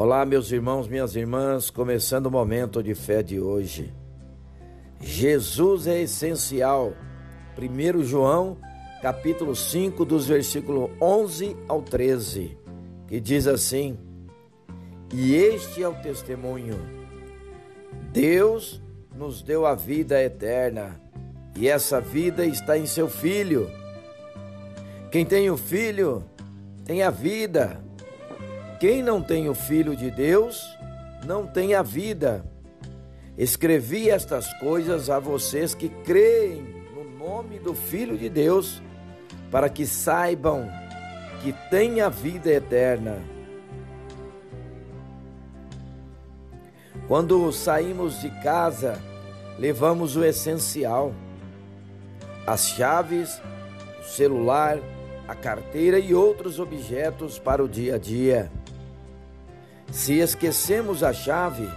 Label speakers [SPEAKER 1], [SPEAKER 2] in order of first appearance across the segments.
[SPEAKER 1] Olá, meus irmãos, minhas irmãs, começando o momento de fé de hoje. Jesus é essencial. 1 João, capítulo 5, dos versículos 11 ao 13, que diz assim: E este é o testemunho. Deus nos deu a vida eterna, e essa vida está em seu filho. Quem tem o filho tem a vida. Quem não tem o Filho de Deus, não tem a vida. Escrevi estas coisas a vocês que creem no nome do Filho de Deus, para que saibam que têm a vida eterna. Quando saímos de casa, levamos o essencial: as chaves, o celular, a carteira e outros objetos para o dia a dia. Se esquecemos a chave,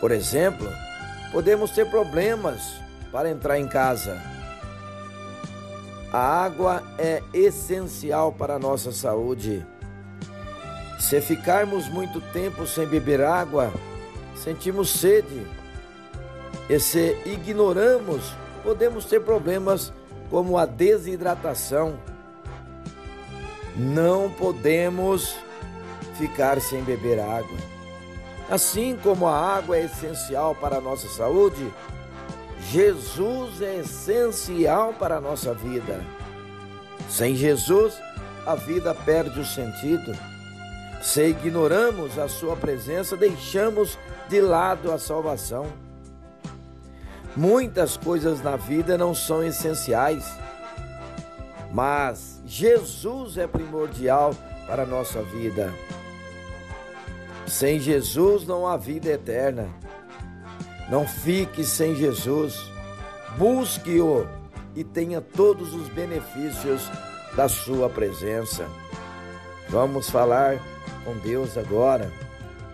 [SPEAKER 1] por exemplo, podemos ter problemas para entrar em casa. A água é essencial para a nossa saúde. Se ficarmos muito tempo sem beber água, sentimos sede. E se ignoramos, podemos ter problemas como a desidratação. Não podemos ficar sem beber água. Assim como a água é essencial para a nossa saúde, Jesus é essencial para a nossa vida. Sem Jesus, a vida perde o sentido. Se ignoramos a Sua presença, deixamos de lado a salvação. Muitas coisas na vida não são essenciais, mas Jesus é primordial para a nossa vida. Sem Jesus não há vida eterna. Não fique sem Jesus. Busque-o e tenha todos os benefícios da sua presença. Vamos falar com Deus agora.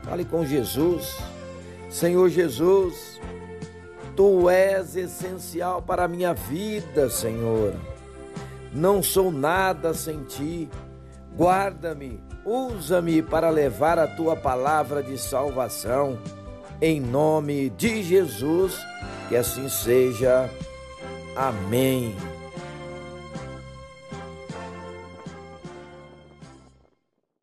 [SPEAKER 1] Fale com Jesus. Senhor Jesus, tu és essencial para a minha vida, Senhor. Não sou nada sem ti. Guarda-me Usa-me para levar a tua palavra de salvação. Em nome de Jesus, que assim seja. Amém.